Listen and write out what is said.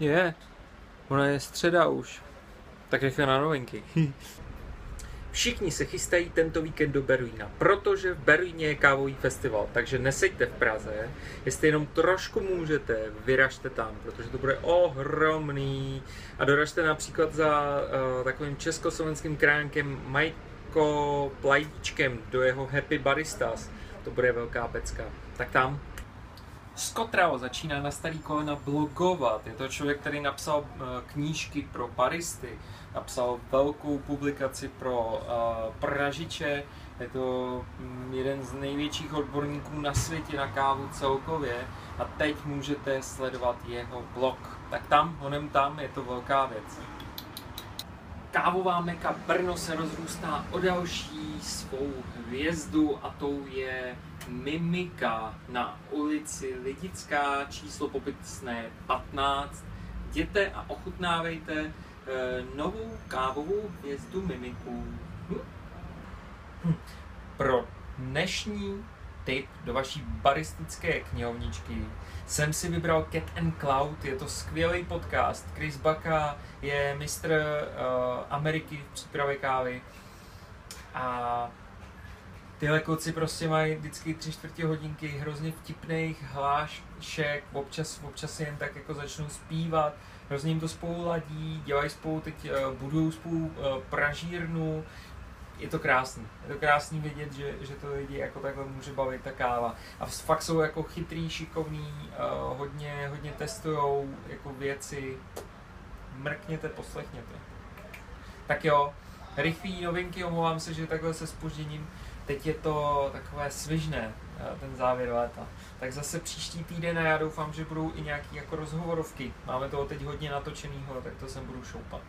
Je, ona je středa už. Tak rychle na novinky. Všichni se chystají tento víkend do Berlína, protože v Berlíně je kávový festival, takže neseďte v Praze, jestli jenom trošku můžete, vyražte tam, protože to bude ohromný. A doražte například za uh, takovým československým kránkem Majko Plajdíčkem do jeho Happy Baristas. To bude velká pecka. Tak tam. Scott Rao začíná na starý kolena blogovat. Je to člověk, který napsal uh, knížky pro baristy, napsal velkou publikaci pro uh, pražiče, je to mm, jeden z největších odborníků na světě na kávu celkově a teď můžete sledovat jeho blog. Tak tam, honem tam, je to velká věc. Kávová meka Brno se rozrůstá o další svou hvězdu a tou je Mimika na ulici Lidická, číslo popisné 15. Jděte a ochutnávejte e, novou kávovou hvězdu Mimiku. Hm? Hm. Pro dnešní tip do vaší baristické knihovničky jsem si vybral Cat and Cloud, je to skvělý podcast. Chris Baka je mistr uh, Ameriky v přípravě kávy a tyhle kluci prostě mají vždycky tři čtvrtě hodinky hrozně vtipných hlášek, občas, občas jen tak jako začnou zpívat, hrozně jim to spolu ladí, dělají spolu teď, uh, budují spolu uh, pražírnu, je to krásný. Je to krásný vidět, že, že to lidi jako takhle může bavit ta káva. A fakt jsou jako chytrý, šikovný, uh, hodně, hodně testujou jako věci. Mrkněte, poslechněte. Tak jo, rychlý novinky, omlouvám se, že takhle se spožděním. Teď je to takové svižné, ten závěr léta. Tak zase příští týden a já doufám, že budou i nějaké jako rozhovorovky. Máme toho teď hodně natočenýho, tak to sem budu šoupat.